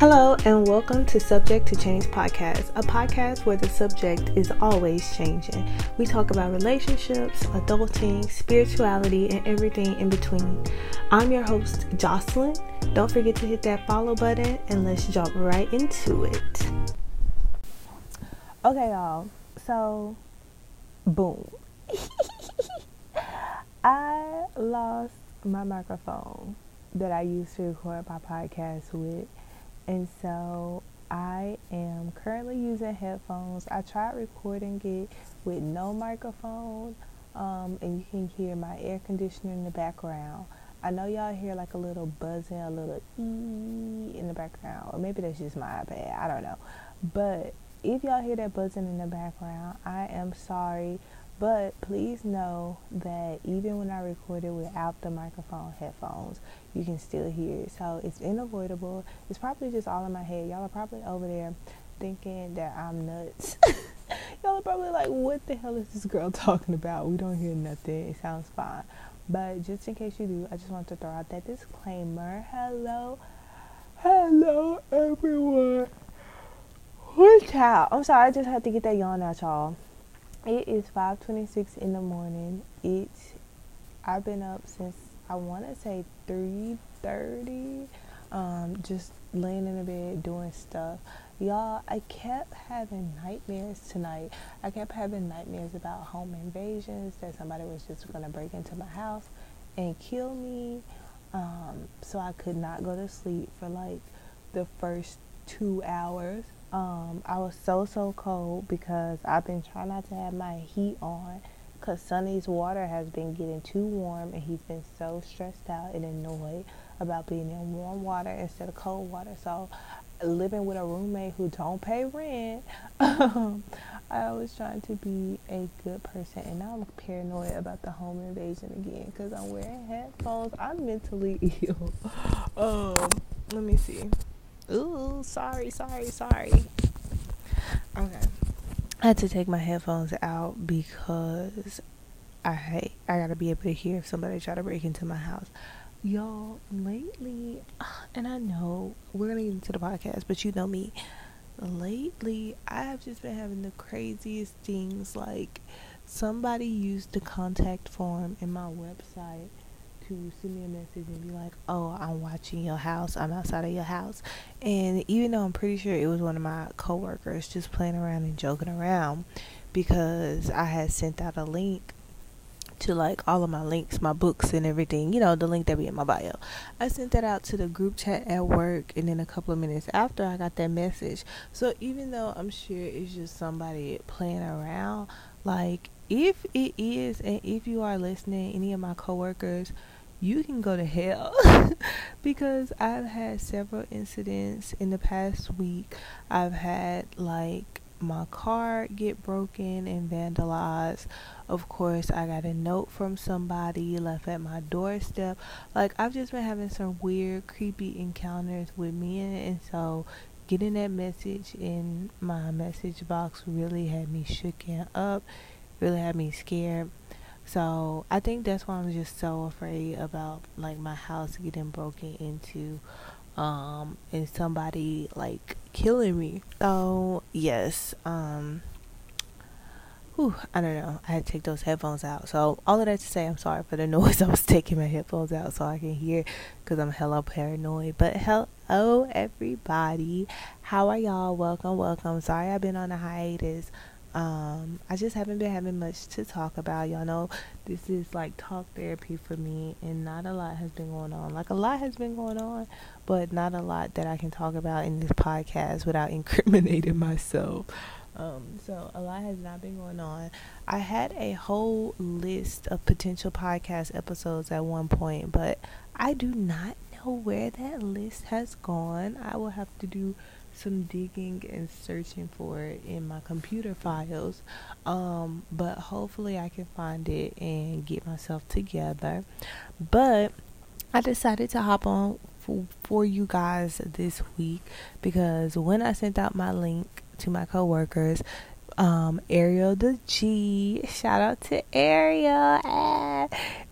Hello, and welcome to Subject to Change podcast, a podcast where the subject is always changing. We talk about relationships, adulting, spirituality, and everything in between. I'm your host, Jocelyn. Don't forget to hit that follow button, and let's jump right into it. Okay, y'all. So, boom. I lost my microphone that I used to record my podcast with and so I am currently using headphones. I tried recording it with no microphone, um, and you can hear my air conditioner in the background. I know y'all hear like a little buzzing, a little ee in the background, or maybe that's just my iPad. I don't know. But if y'all hear that buzzing in the background, I am sorry. But please know that even when I record it without the microphone headphones, you can still hear it. So it's unavoidable. It's probably just all in my head. Y'all are probably over there thinking that I'm nuts. Y'all are probably like, what the hell is this girl talking about? We don't hear nothing. It sounds fine. But just in case you do, I just want to throw out that disclaimer. Hello. Hello, everyone. What child? I'm sorry, I just had to get that yawn out, y'all. It is 5:26 in the morning. It's I've been up since I want to say 3:30. Um, just laying in the bed doing stuff. Y'all, I kept having nightmares tonight. I kept having nightmares about home invasions that somebody was just gonna break into my house and kill me. Um, so I could not go to sleep for like the first two hours. Um, I was so so cold because I've been trying not to have my heat on because Sonny's water has been getting too warm and he's been so stressed out and annoyed about being in warm water instead of cold water. So living with a roommate who don't pay rent, I was trying to be a good person and now I'm paranoid about the home invasion again because I'm wearing headphones. I'm mentally ill. Um, let me see. Ooh, sorry, sorry, sorry. Okay. I had to take my headphones out because I I gotta be able to hear if somebody try to break into my house. Y'all, lately, and I know we're gonna get into the podcast, but you know me. Lately, I have just been having the craziest things. Like, somebody used the contact form in my website to send me a message and be like, "Oh, I'm watching your house. I'm outside of your house." And even though I'm pretty sure it was one of my coworkers just playing around and joking around because I had sent out a link to like all of my links, my books and everything, you know, the link that be in my bio. I sent that out to the group chat at work and then a couple of minutes after I got that message. So even though I'm sure it's just somebody playing around, like if it is and if you are listening, any of my coworkers you can go to hell because I've had several incidents in the past week. I've had like my car get broken and vandalized. Of course, I got a note from somebody left at my doorstep. Like I've just been having some weird, creepy encounters with men, and so getting that message in my message box really had me shooken up. Really had me scared. So I think that's why I'm just so afraid about like my house getting broken into um and somebody like killing me. So yes, um whew, I don't know. I had to take those headphones out. So all of that to say, I'm sorry for the noise. I was taking my headphones out so I can hear because I'm hella paranoid. But hello everybody, how are y'all? Welcome, welcome. Sorry I've been on a hiatus. Um, I just haven't been having much to talk about. Y'all know this is like talk therapy for me, and not a lot has been going on. Like a lot has been going on, but not a lot that I can talk about in this podcast without incriminating myself. Um, so a lot has not been going on. I had a whole list of potential podcast episodes at one point, but I do not know where that list has gone. I will have to do some digging and searching for it in my computer files. Um, but hopefully I can find it and get myself together. But I decided to hop on for, for you guys this week because when I sent out my link to my coworkers, um, Ariel the G, shout out to Ariel.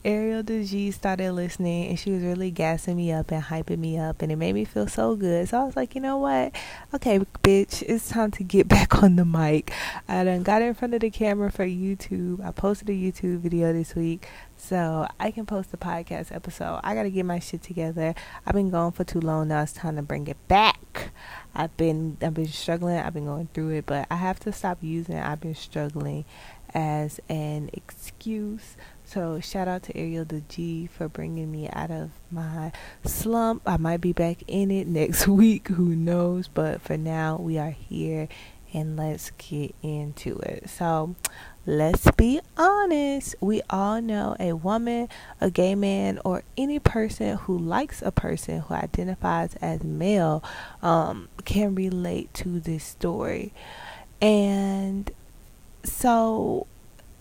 Ariel DeG started listening and she was really gassing me up and hyping me up and it made me feel so good. So I was like, you know what? Okay, bitch, it's time to get back on the mic. I done got in front of the camera for YouTube. I posted a YouTube video this week so I can post a podcast episode. I gotta get my shit together. I've been gone for too long now. It's time to bring it back. I've been I've been struggling. I've been going through it, but I have to stop using I've been struggling as an excuse. So shout out to Ariel the G for bringing me out of my slump. I might be back in it next week, who knows? But for now, we are here and let's get into it. So, let's be honest. We all know a woman, a gay man, or any person who likes a person who identifies as male um, can relate to this story. And so,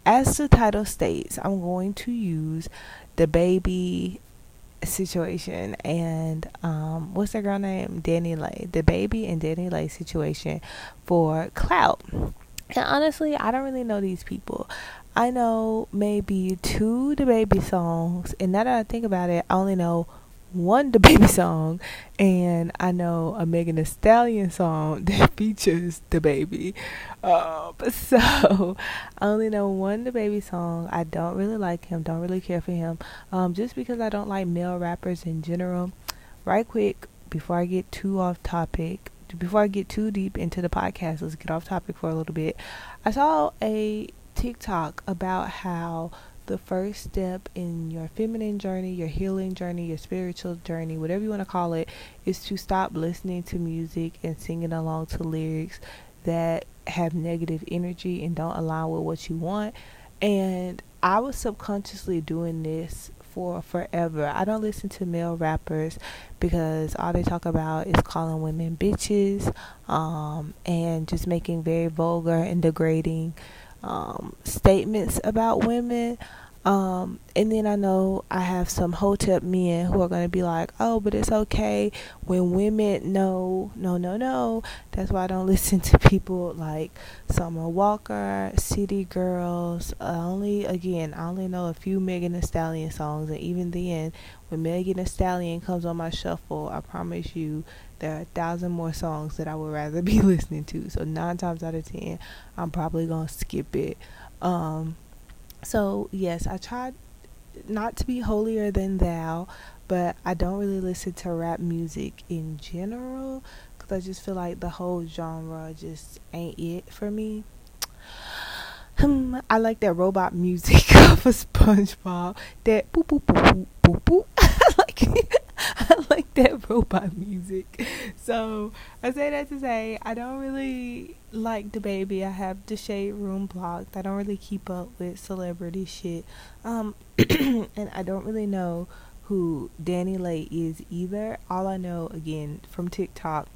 as the title states, I'm going to use DaBaby situation and um what's that girl name DaniLeigh. The baby and DaniLeigh situation for clout and honestly i don't really know these people i know maybe two DaBaby songs and now that i think about it i only know one the baby song, and I know a Megan Thee Stallion song that features DaBaby. Uh, so I only know one DaBaby song. I don't really like him. Don't really care for him. Um, just because I don't like male rappers in general. Right quick, before I get too off topic, before I get too deep into the podcast, let's get off topic for a little bit. I saw a TikTok about how the first step in your feminine journey, your healing journey, your spiritual journey, whatever you want to call it, is to stop listening to music and singing along to lyrics that have negative energy and don't align with what you want. And I was subconsciously doing this for forever. I don't listen to male rappers because all they talk about is calling women bitches um, and just making very vulgar and degrading um, statements about women. Um, and then I know I have some hotep men who are going to be like, oh, but it's okay when women know, no, no, no. That's why I don't listen to people like Summer Walker, City Girls. I only, again, I only know a few Megan Thee Stallion songs. And even then, when Megan Thee Stallion comes on my shuffle, I promise you there are a thousand more songs that I would rather be listening to. So nine times out of ten, I'm probably gonna skip it. Um, so yes, I tried not to be holier than thou, but I don't really listen to rap music in general because I just feel like the whole genre just ain't it for me. Hmm, I like that robot music of a SpongeBob. That boop boop boop boop boop boop. like I like that robot music. So I say that to say I don't really like DaBaby. I have the shade room blocked. I don't really keep up with celebrity shit. Um and I don't really know who DaniLeigh is either. All I know again from TikTok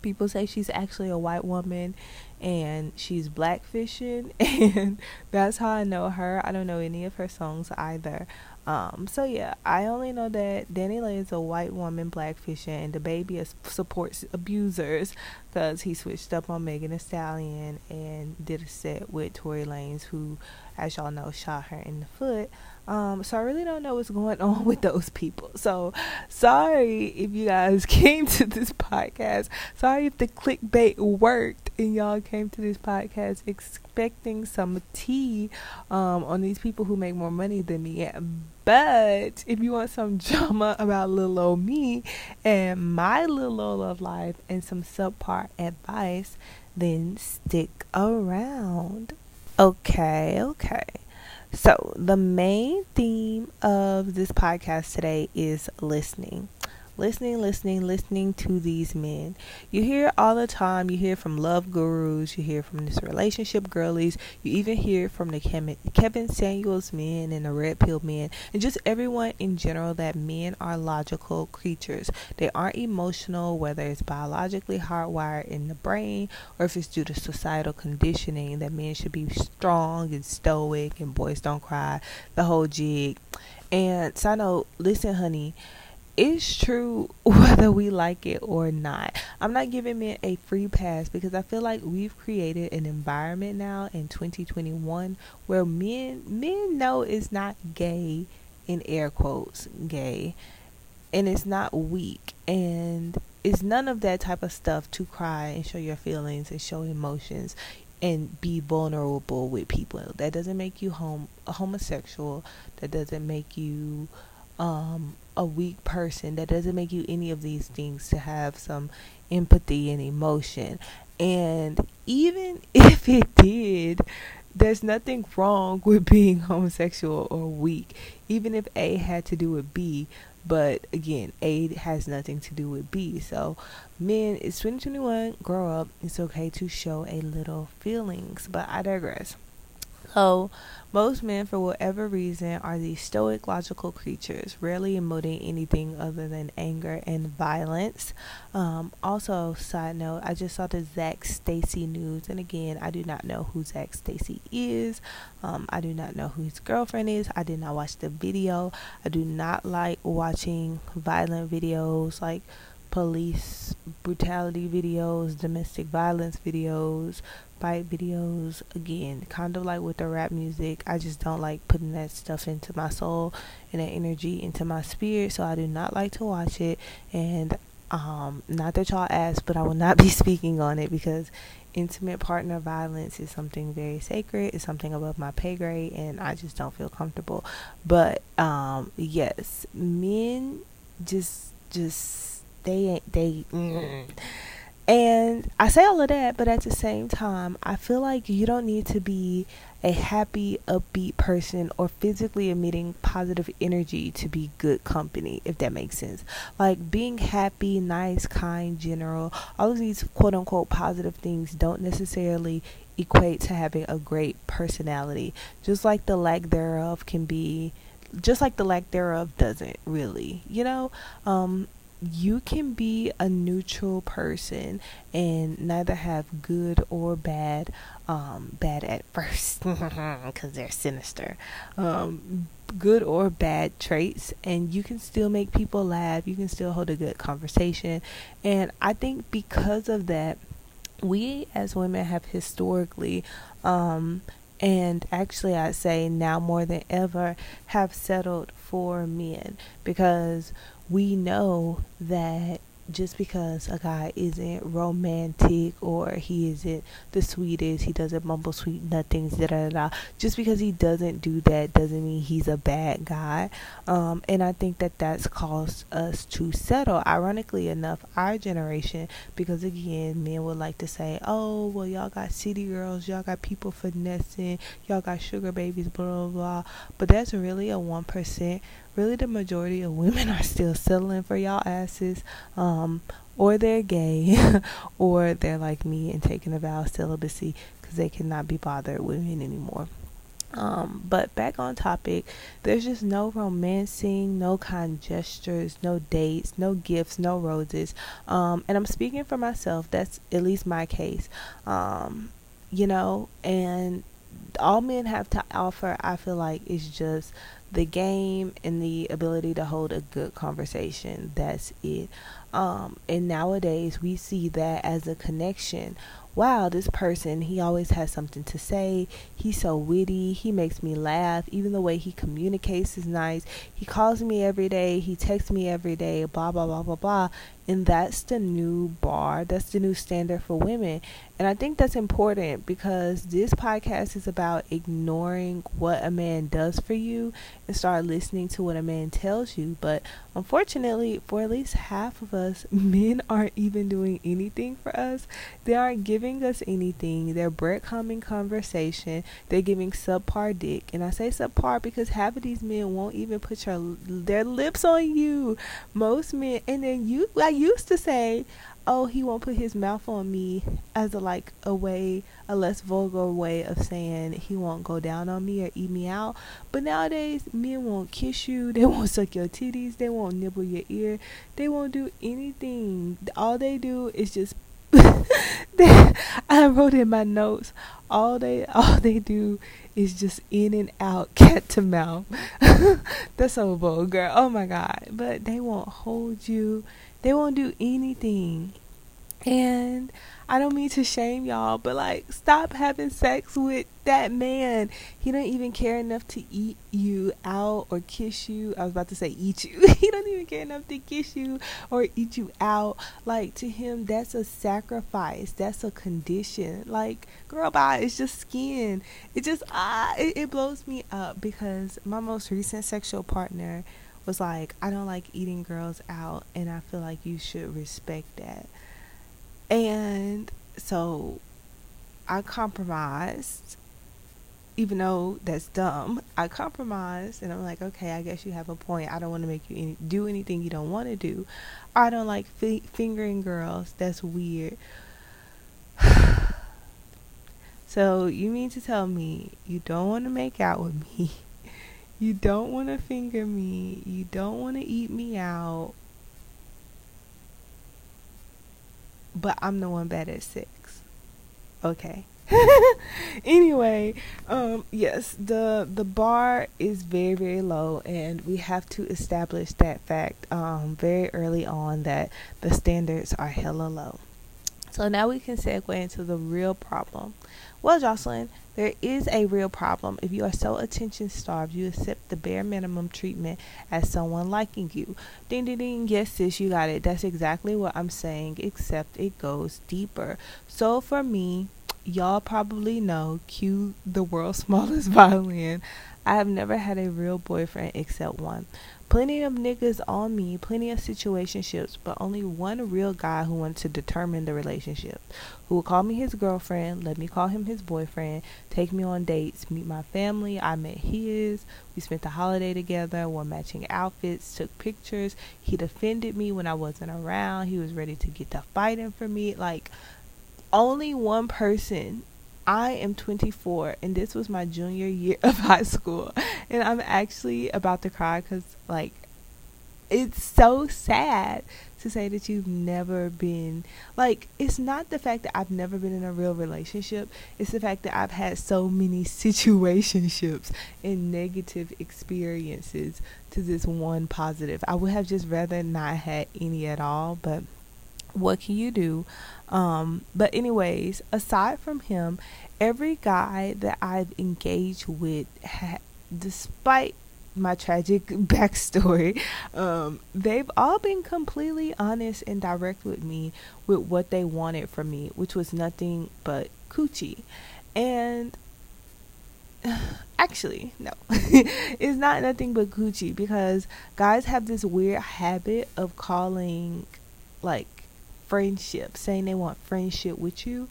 people say she's actually a white woman and she's blackfishing and that's how I know her. I don't know any of her songs either. Um, so yeah, I only know that DaniLeigh is a white woman blackfishing, and DaBaby is, supports abusers because he switched up on Megan Thee Stallion and did a set with Tory Lanez, who, as y'all know, shot her in the foot. Um, so I really don't know what's going on with those people. So sorry if you guys came to this podcast. Sorry if the clickbait worked and y'all came to this podcast expecting some tea um, on these people who make more money than me. But if you want some drama about little old me and my little old love life and some subpar advice, then stick around. Okay, okay. So, the main theme of this podcast today is listening listening, listening, listening to these men. You hear all the time. You hear from love gurus. You hear from this relationship girlies. You even hear from the Kevin Samuels men and the red pill men, and just everyone in general that men are logical creatures. They aren't emotional, whether it's biologically hardwired in the brain or if it's due to societal conditioning that men should be strong and stoic and boys don't cry, the whole jig. And so I know, listen, honey it's true whether we like it or not. I'm not giving men a free pass because I feel like we've created an environment now in 2021 where men men know it's not gay in air quotes gay and it's not weak and it's none of that type of stuff to cry and show your feelings and show emotions and be vulnerable with people. That doesn't make you home homosexual. That doesn't make you um, a weak person. That doesn't make you any of these things to have some empathy and emotion. And even if it did, there's nothing wrong with being homosexual or weak. Even if A had to do with B, but again, A has nothing to do with B. So, men, it's 2021, grow up. It's okay to show a little feelings, but I digress. So, most men, for whatever reason, are these stoic, logical creatures, rarely emoting anything other than anger and violence. Um, also, side note, I just saw the Zac Stacy news, and again, I do not know who Zac Stacy is. Um, I do not know who his girlfriend is. I did not watch the video. I do not like watching violent videos like police brutality videos, domestic violence videos, fight videos. Again, kind of like with the rap music, I just don't like putting that stuff into my soul and that energy into my spirit, so I do not like to watch it. And um, not that y'all asked, but I will not be speaking on it because intimate partner violence is something very sacred. It's something above my pay grade, and I just don't feel comfortable. But um, yes, men just just they ain't they mm. And I say all of that, but at the same time, I feel like you don't need to be a happy, upbeat person or physically emitting positive energy to be good company, if that makes sense. Like being happy, nice, kind, general, all of these quote unquote positive things don't necessarily equate to having a great personality. Just like the lack thereof can be just like the lack thereof doesn't really, you know? Um, you can be a neutral person and neither have good or bad um, bad at first because they're sinister. Um, good or bad traits and you can still make people laugh you can still hold a good conversation. And i think because of that we as women have historically um, and actually I'd say now more than ever have settled for men. Because we know that just because a guy isn't romantic or he isn't the sweetest, he doesn't mumble sweet nothings, da da da. Just because he doesn't do that doesn't mean he's a bad guy. Um, and I think that that's caused us to settle. Ironically enough, our generation, because again, men would like to say, "Oh, well, y'all got city girls, y'all got people finessing, y'all got sugar babies, blah blah blah." But that's really a one percent really the majority of women are still settling for y'all asses um, or they're gay or they're like me and taking a vow of celibacy because they cannot be bothered with men anymore um, but back on topic, there's just no romancing, no kind gestures, no dates, no gifts, no roses. Um, and I'm speaking for myself. That's at least my case. Um, you know, and all men have to offer, I feel like, is just the game and the ability to hold a good conversation. That's it. Um, and nowadays we see that as a connection wow, this person, he always has something to say. He's so witty. He makes me laugh. Even the way he communicates is nice. He calls me every day. He texts me every day, blah, blah, blah, blah, blah. And that's the new bar. That's the new standard for women. And I think that's important because this podcast is about ignoring what a man does for you and start listening to what a man tells you. But unfortunately, for at least half of us, men aren't even doing anything for us. They aren't giving us anything. They're breadcrumbing conversation. They're giving subpar dick. And I say subpar because half of these men won't even put your their lips on you. Most men, and then you, I used to say, oh, he won't put his mouth on me as a like a way, a less vulgar way of saying he won't go down on me or eat me out. But nowadays, men won't kiss you, they won't suck your titties, they won't nibble your ear, they won't do anything. All they do is just I wrote in my notes all they all they do is just in and out cat to mouth. That's so vulgar. Oh my god. But they won't hold you. They won't do anything. And I don't mean to shame y'all, but like, stop having sex with that man. He don't even care enough to eat you out or kiss you. I was about to say eat you. he don't even care enough to kiss you or eat you out. Like, to him, that's a sacrifice. That's a condition. Like, girl, bye. It's just skin. It just, ah, it, it blows me up because my most recent sexual partner was like, I don't like eating girls out, and I feel like you should respect that. And so I compromised, even though that's dumb. I compromised, and I'm like, okay, I guess you have a point. I don't want to make you any, do anything you don't want to do. I don't like fi- fingering girls. That's weird. so you mean to tell me you don't want to make out with me? You don't want to finger me. You don't want to eat me out. but I'm the one bad at sex. Okay. anyway, um, yes, the the bar is very very low, and we have to establish that fact um, very early on that the standards are hella low. So now we can segue into the real problem. Well, Jocelyn, there is a real problem. If you are so attention starved, you accept the bare minimum treatment as someone liking you. Ding ding ding. Yes, sis, you got it. That's exactly what I'm saying, except it goes deeper. So for me, y'all probably know, cue the world's smallest violin. I have never had a real boyfriend except one. Plenty of niggas on me, plenty of situationships, but only one real guy who wanted to determine the relationship. Who would call me his girlfriend, let me call him his boyfriend, take me on dates, meet my family. I met his. We spent the holiday together, wore matching outfits, took pictures. He defended me when I wasn't around. He was ready to get to fighting for me. Like, only one person I am 24 and this was my junior year of high school. And I'm actually about to cry cuz like it's so sad to say that you've never been like it's not the fact that I've never been in a real relationship it's the fact that I've had so many situationships and negative experiences to this one positive. I would have just rather not had any at all but what can you do um, but anyways, aside from him, every guy that I've engaged with, ha- despite my tragic backstory, um, they've all been completely honest and direct with me with what they wanted from me, which was nothing but coochie. And actually, no, it's not nothing but coochie because guys have this weird habit of calling like friendship, saying they want friendship with you.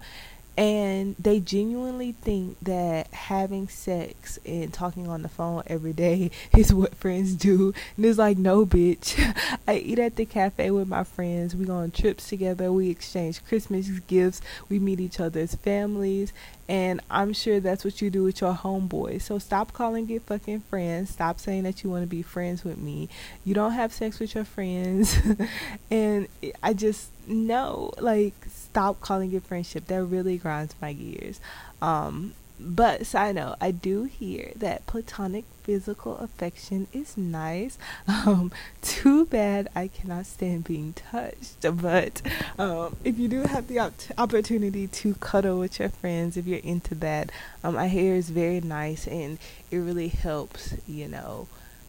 And they genuinely think that having sex and talking on the phone every day is what friends do. And it's like, no, bitch. I eat at the cafe with my friends. We go on trips together. We exchange Christmas gifts. We meet each other's families. And I'm sure that's what you do with your homeboys. So stop calling it fucking friends. Stop saying that you want to be friends with me. You don't have sex with your friends. and I just, no, like, stop calling it friendship. That really grinds my gears. Um, but side note, I do hear that platonic physical affection is nice. Um, too bad I cannot stand being touched. But um, if you do have the op- opportunity to cuddle with your friends, if you're into that, um, I hear it's very nice and it really helps. You know,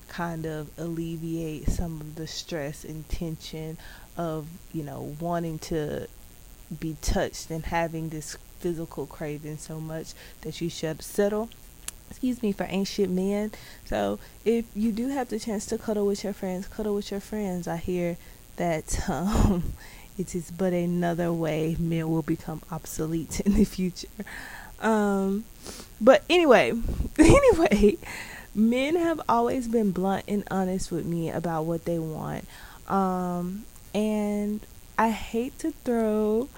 kind of alleviate some of the stress and tension of you know wanting to be touched and having this physical craving so much that you should settle excuse me for ancient men. So if you do have the chance to cuddle with your friends cuddle with your friends. I hear that um, it is but another way men will become obsolete in the future. Um, but anyway anyway men have always been blunt and honest with me about what they want. Um, and I hate to throw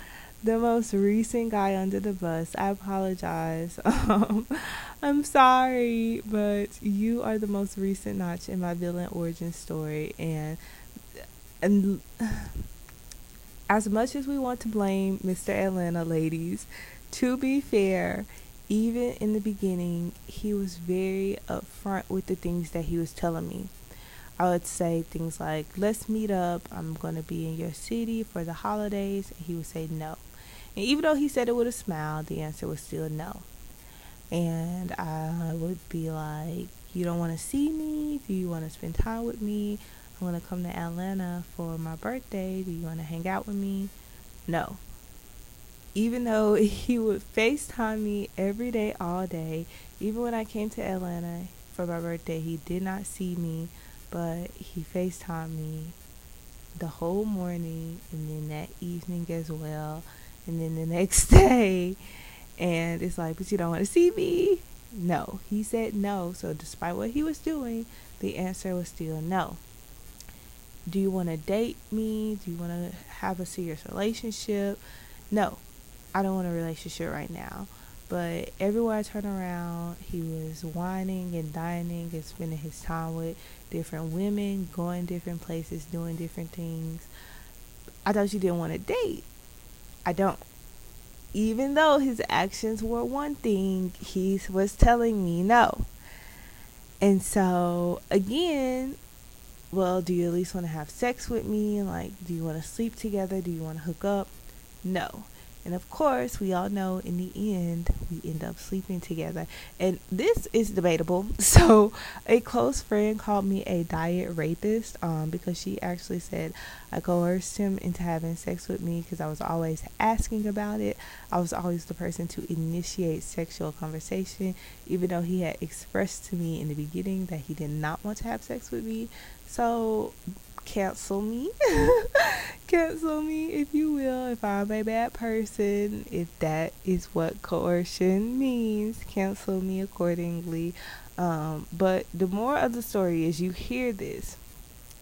the most recent guy under the bus. I apologize. Um, I'm sorry, but you are the most recent notch in my villain origin story, and and as much as we want to blame Mr. Atlanta, ladies, to be fair, even in the beginning, he was very upfront with the things that he was telling me. I would say things like, let's meet up. I'm going to be in your city for the holidays. And he would say no. And even though he said it with a smile, the answer was still no. And I would be like, you don't want to see me? Do you want to spend time with me? I want to come to Atlanta for my birthday. Do you want to hang out with me? No. Even though he would FaceTime me every day, all day, even when I came to Atlanta for my birthday, he did not see me, but he FaceTimed me the whole morning and then that evening as well, and then the next day. And it's like, but you don't want to see me? No. He said no. So, despite what he was doing, the answer was still no. Do you want to date me? Do you want to have a serious relationship? No, I don't want a relationship right now. But everywhere I turn around, he was wining and dining and spending his time with different women, going different places, doing different things. I thought you didn't want to date. I don't. Even though his actions were one thing, he was telling me no. And so, again, well, do you at least want to have sex with me? Like, do you want to sleep together? Do you want to hook up? No. And of course, we all know in the end, we end up sleeping together. And this is debatable. So, a close friend called me a diet rapist um, because she actually said I coerced him into having sex with me because I was always asking about it. I was always the person to initiate sexual conversation, even though he had expressed to me in the beginning that he did not want to have sex with me. So, cancel me. cancel me, if you will, if I'm a bad person, if that is what coercion means, cancel me accordingly. Um, but the more of the story is you hear this.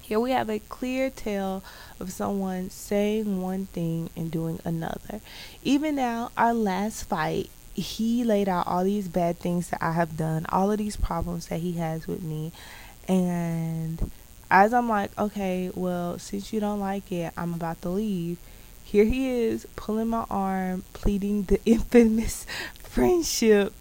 Here we have a clear tale of someone saying one thing and doing another. Even now, our last fight, he laid out all these bad things that I have done, all of these problems that he has with me, and as I'm like, okay, well, since you don't like it, I'm about to leave. Here he is pulling my arm, pleading the infamous friendship.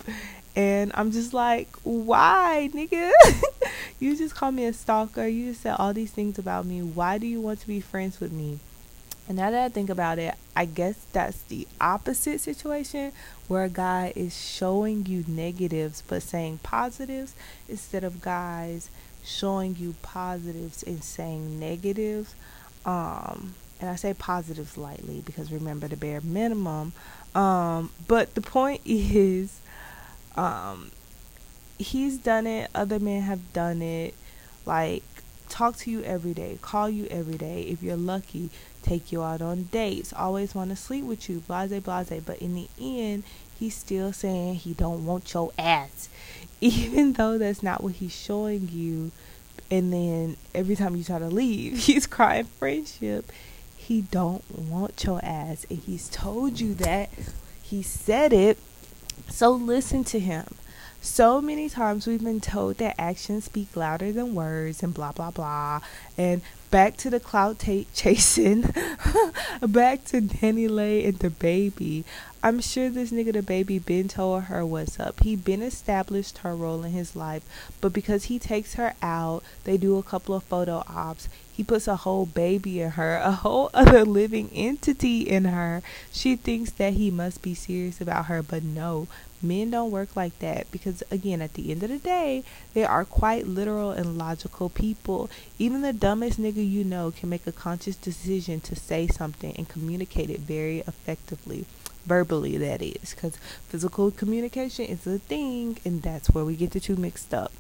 And I'm just like, why, nigga? you just call me a stalker. You just said all these things about me. Why do you want to be friends with me? And now that I think about it, I guess that's the opposite situation where a guy is showing you negatives but saying positives instead of guys showing you positives and saying negatives. Um, and I say positives lightly because remember the bare minimum. Um, but the point is, um, he's done it, other men have done it. Like, talk to you every day, call you every day. If you're lucky, take you out on dates, always want to sleep with you, blase, blase. But in the end, he's still saying he don't want your ass. even though that's not what he's showing you and then every time you try to leave he's crying friendship. He don't want your ass and he's told you that. He said it. So listen to him so many times we've been told that actions speak louder than words and blah blah blah and back to the clout t- chasing back to DaniLeigh and DaBaby. I'm sure this nigga DaBaby been told her what's up. He been established her role in his life, but because he takes her out, they do a couple of photo ops. He puts a whole baby in her, a whole other living entity in her. She thinks that he must be serious about her, but no, men don't work like that because again at the end of the day they are quite literal and logical people. Even the dumbest nigga you know can make a conscious decision to say something and communicate it very effectively verbally that is because physical communication is a thing and that's where we get the two mixed up.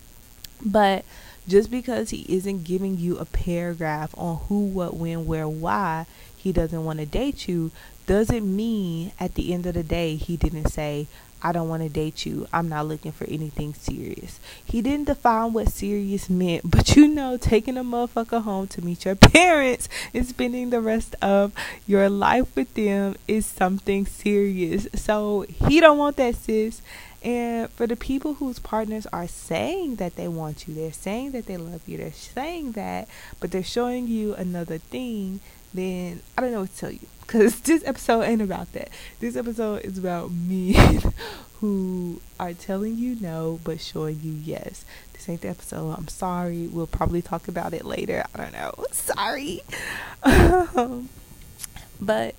But just because he isn't giving you a paragraph on who what when where why he doesn't want to date you doesn't mean at the end of the day he didn't say I don't want to date you. I'm not looking for anything serious. He didn't define what serious meant, but you know, taking a motherfucker home to meet your parents and spending the rest of your life with them is something serious. So he don't want that, sis. And for the people whose partners are saying that they want you, they're saying that they love you, they're saying that, but they're showing you another thing, then I don't know what to tell you. Because this episode ain't about that. This episode is about me who are telling you no but showing you yes. This ain't the episode. I'm sorry. We'll probably talk about it later. I don't know. Sorry. Um, but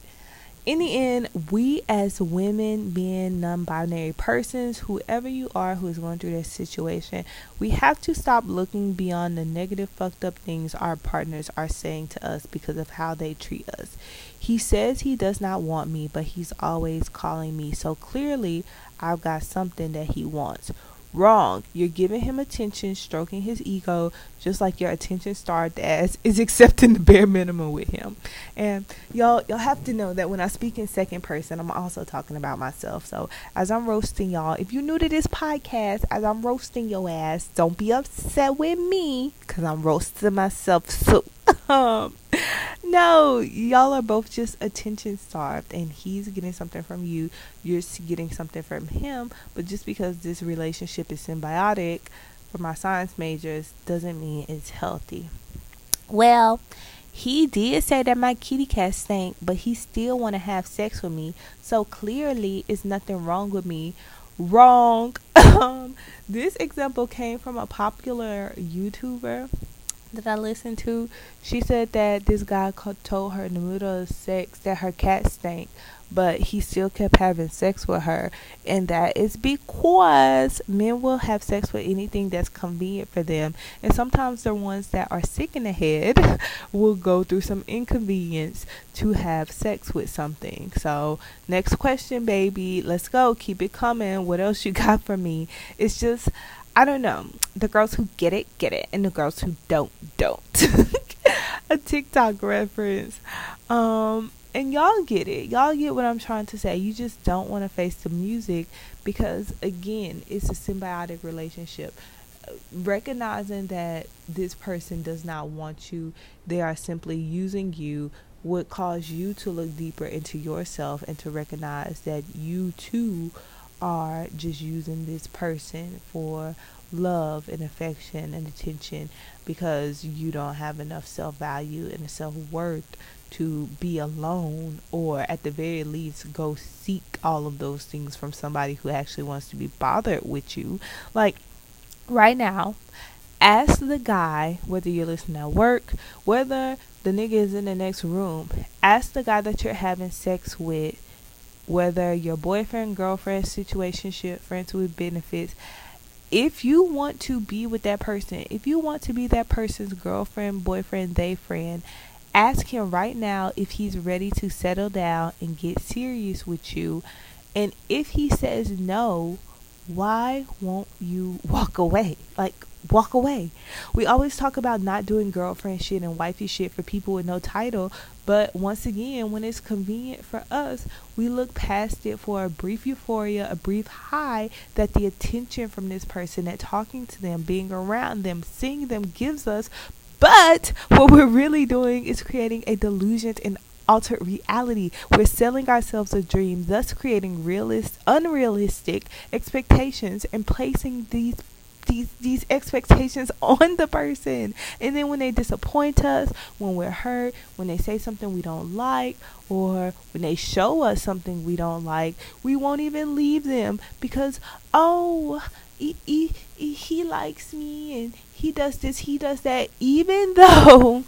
in the end, we as women, being non binary persons, whoever you are who is going through this situation, we have to stop looking beyond the negative, fucked up things our partners are saying to us because of how they treat us. He says he does not want me, but he's always calling me, so clearly I've got something that he wants. Wrong. You're giving him attention, stroking his ego, just like your attention starved ass is accepting the bare minimum with him. And y'all y'all have to know that when I speak in second person, I'm also talking about myself. So as I'm roasting y'all, if you're new to this podcast, as I'm roasting your ass, don't be upset with me, cause I'm roasting myself so um no, y'all are both just attention starved, and he's getting something from you. You're getting something from him. But just because this relationship is symbiotic for my science majors doesn't mean it's healthy. Well, he did say that my kitty cat stank, but he still want to have sex with me. So clearly, it's nothing wrong with me. Wrong. um, this example came from a popular YouTuber that I listened to, she said that this guy told her in the middle of sex that her cat stank, but he still kept having sex with her. And that is because men will have sex with anything that's convenient for them. And sometimes the ones that are sick in the head will go through some inconvenience to have sex with something. So, next question, baby. Let's go. Keep it coming. What else you got for me? It's just I don't know. The girls who get it, get it, and the girls who don't, don't. a TikTok reference. Um, and y'all get it. Y'all get what I'm trying to say. You just don't want to face the music because, again, it's a symbiotic relationship. Recognizing that this person does not want you, they are simply using you, would cause you to look deeper into yourself and to recognize that you too are just using this person for love and affection and attention because you don't have enough self value and self worth to be alone or at the very least go seek all of those things from somebody who actually wants to be bothered with you. Like right now, ask the guy whether you're listening at work, whether the nigga is in the next room, ask the guy that you're having sex with whether your boyfriend, girlfriend, situationship, friends with benefits, if you want to be with that person, if you want to be that person's girlfriend, boyfriend, they friend, ask him right now if he's ready to settle down and get serious with you. And if he says no, why won't you walk away? Like, walk away. We always talk about not doing girlfriend shit and wifey shit for people with no title, but once again, when it's convenient for us, we look past it for a brief euphoria, a brief high that the attention from this person, that talking to them, being around them, seeing them gives us. But what we're really doing is creating a delusion and altered reality. We're selling ourselves a dream, thus creating realist, unrealistic expectations and placing these these these expectations on the person and then when they disappoint us when we're hurt when they say something we don't like or when they show us something we don't like we won't even leave them because oh he, he, he likes me and he does this he does that even though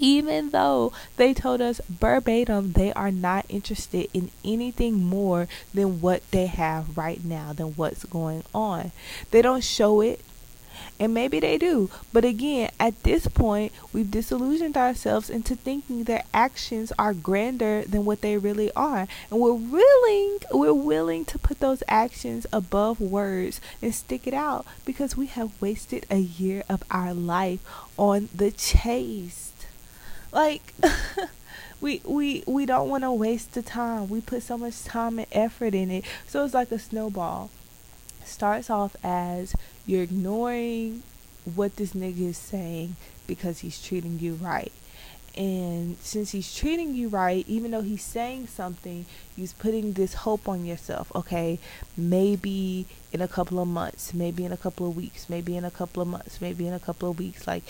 even though they told us verbatim they are not interested in anything more than what they have right now, than what's going on. They don't show it. And maybe they do. But again, at this point, we've disillusioned ourselves into thinking their actions are grander than what they really are. And we're willing, we're willing to put those actions above words and stick it out because we have wasted a year of our life on the chase. Like we we we don't want to waste the time. We put so much time and effort in it. So it's like a snowball. Starts off as you're ignoring what this nigga is saying because he's treating you right. And since he's treating you right, even though he's saying something, he's putting this hope on yourself. Okay, maybe in a couple of months, maybe in a couple of weeks, maybe in a couple of months, maybe in a couple of weeks. Like,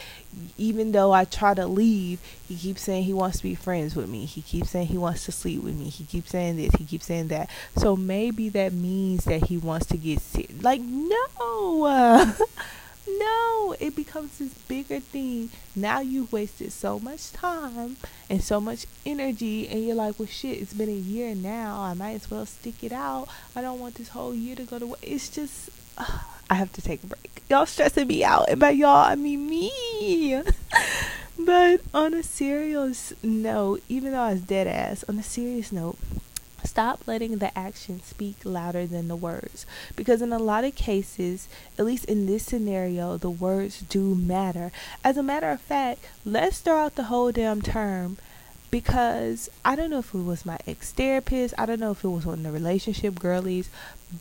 even though I try to leave, he keeps saying he wants to be friends with me. He keeps saying he wants to sleep with me. He keeps saying this. He keeps saying that. So maybe that means that he wants to get sick. Like, no. no, it becomes this bigger thing. Now you've wasted so much time and so much energy, and you're like, well, shit, it's been a year now. I might as well stick it out. I don't want this whole year to go to waste. It's just, uh, I have to take a break. Y'all stressing me out, and by y'all, I mean me. but on a serious note, even though I was dead ass, on a serious note, Stop letting the action speak louder than the words. Because in a lot of cases, at least in this scenario, the words do matter. As a matter of fact, let's throw out the whole damn term because I don't know if it was my ex therapist, I don't know if it was one of the relationship girlies,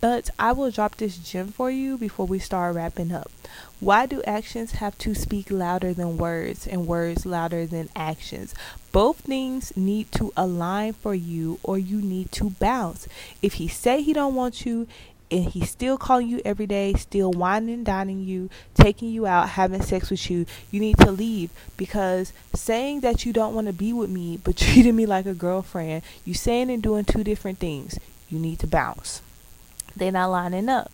but I will drop this gem for you before we start wrapping up. Why do actions have to speak louder than words and words louder than actions? Both things need to align for you or you need to bounce. If he say he don't want you, and he's still calling you every day, still wining and dining you, taking you out, having sex with you, you need to leave because saying that you don't want to be with me but treating me like a girlfriend, you saying and doing two different things. You need to bounce they're not lining up.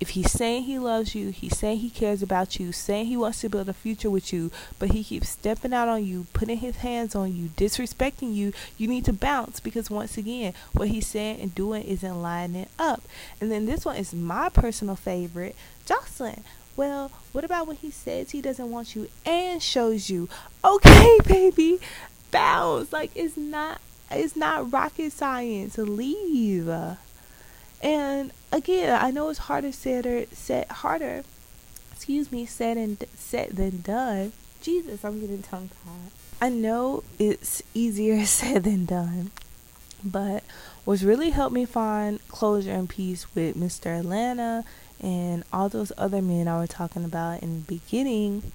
If he's saying he loves you, he's saying he cares about you, saying he wants to build a future with you, but he keeps stepping out on you, putting his hands on you, disrespecting you, you need to bounce because once again, what he's saying and doing isn't lining up. And then this one is my personal favorite, Jocelyn. Well, what about when he says he doesn't want you and shows you? Okay, baby, bounce. Like it's not it's not rocket science. Leave. And again, I know it's harder said or said harder. Excuse me, said and said than done. Jesus, I'm getting tongue tied. I know it's easier said than done, but what's really helped me find closure and peace with Mr. Atlanta and all those other men I was talking about in the beginning,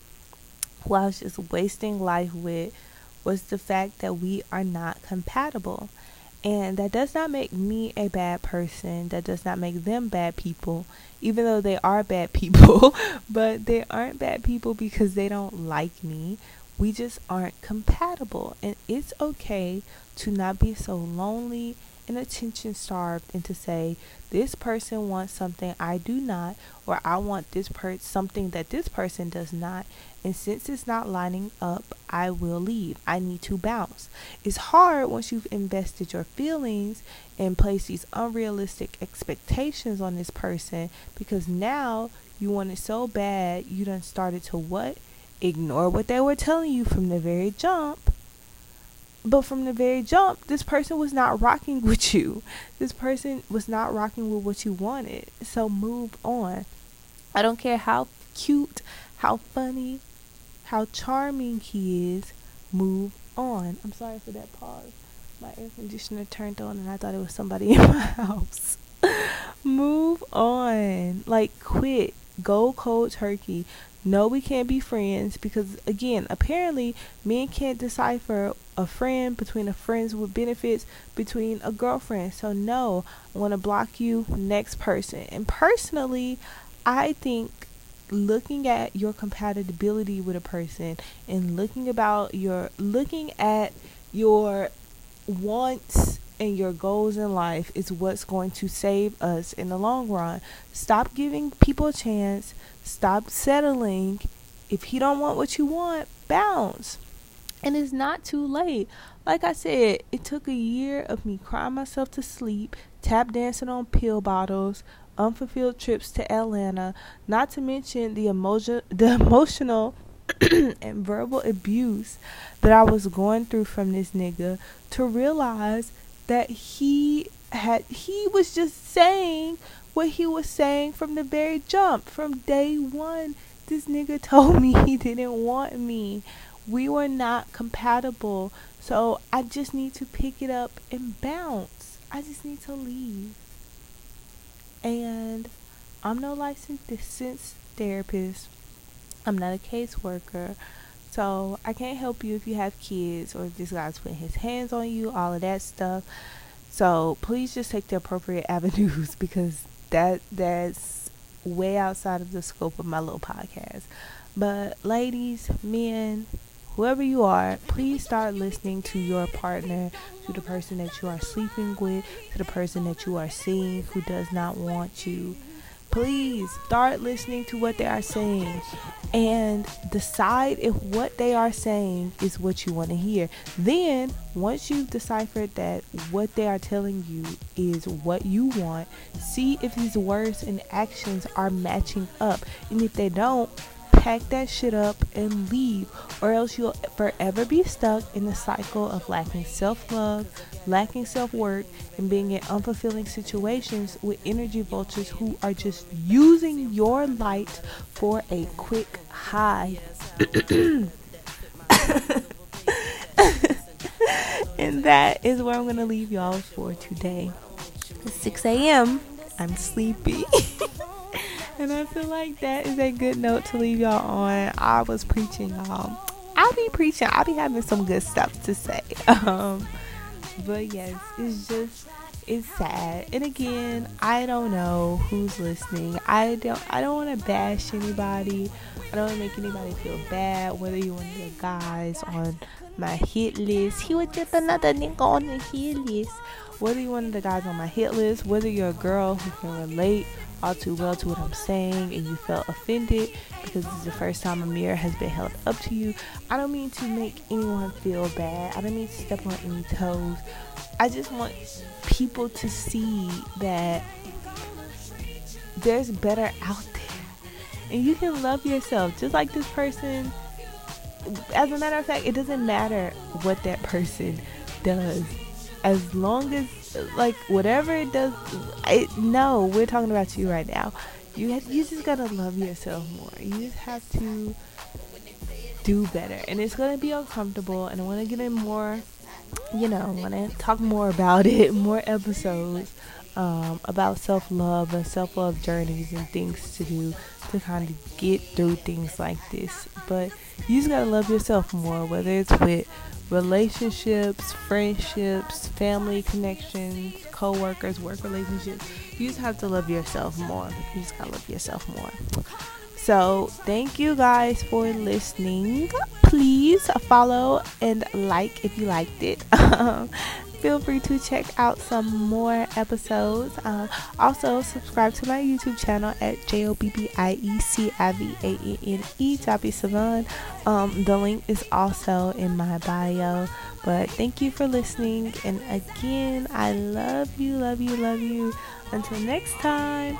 who I was just wasting life with, was the fact that we are not compatible. And that does not make me a bad person. That does not make them bad people, even though they are bad people. but they aren't bad people because they don't like me. We just aren't compatible. And it's okay to not be so lonely and attention starved and to say, this person wants something I do not, or I want this per- something that this person does not. And since it's not lining up, I will leave. I need to bounce. It's hard once you've invested your feelings and placed these unrealistic expectations on this person because now you want it so bad you done started to what? Ignore what they were telling you from the very jump. But from the very jump, this person was not rocking with you. This person was not rocking with what you wanted. So move on. I don't care how cute, how funny, how charming he is, move on. I'm sorry for that pause. My air conditioner turned on and I thought it was somebody in my house. move on. Like, quit. Go cold turkey. No, we can't be friends because, again, apparently men can't decipher a friend between a friends with benefits between a girlfriend. So, no, I want to block you, next person. And personally, I think looking at your compatibility with a person and looking about your looking at your wants and your goals in life is what's going to save us in the long run. Stop giving people a chance. Stop settling. If he don't want what you want, bounce. And it's not too late. Like I said, it took a year of me crying myself to sleep, tap dancing on pill bottles, unfulfilled trips to Atlanta, not to mention the emotion the emotional and verbal abuse that I was going through from this nigga to realize that he had he was just saying what he was saying from the very jump. From day 1 this nigga told me he didn't want me. We were not compatible. So I just need to pick it up and bounce. I just need to leave and I'm no licensed therapist. I'm not a caseworker. So I can't help you if you have kids or if this guy's putting his hands on you, all of that stuff. So please just take the appropriate avenues because that that's way outside of the scope of my little podcast. But ladies, men, whoever you are, please start listening to your partner, to the person that you are sleeping with, to the person that you are seeing who does not want you. Please start listening to what they are saying and decide if what they are saying is what you want to hear. Then, once you've deciphered that what they are telling you is what you want, see if these words and actions are matching up. And if they don't, pack that shit up and leave, or else you'll forever be stuck in the cycle of lacking self love, lacking self worth, and being in unfulfilling situations with energy vultures who are just using your light for a quick high. and that is where I'm going to leave y'all for today. It's 6 a.m. I'm sleepy. and I feel like that is a good note to leave y'all on. I was preaching, y'all. I'll be preaching. I'll be having some good stuff to say. Um, but yes, it's just it's sad. And again, I don't know who's listening. I don't I don't want to bash anybody. I don't want to make anybody feel bad. Whether you're one of the guys on my hit list, he was just another nigga on the hit list. Whether you're one of the guys on my hit list, whether you're a girl who can relate all too well to what I'm saying and you felt offended because this is the first time a mirror has been held up to you. I don't mean to make anyone feel bad. I don't mean to step on any toes. I just want people to see that there's better out there. And you can love yourself just like this person. As a matter of fact, it doesn't matter what that person does. As long as like whatever it does. I no, we're talking about you right now. You have, you just gotta love yourself more. You just have to do better, and it's gonna be uncomfortable. And I want to get in more. You know, i want to talk more about it, more episodes um, about self love and self love journeys and things to do to kind of get through things like this. But you just gotta love yourself more, whether it's with relationships, friendships, family connections, co-workers, work relationships. You just have to love yourself more. You just gotta love yourself more. So, thank you guys for listening. Please follow and like if you liked it. feel free to check out some more episodes. Um, also, subscribe to my YouTube channel at J O B B I E C I V A N N E Savon. Um, the link is also in my bio. But thank you for listening. And again, I love you, love you, love you. Until next time,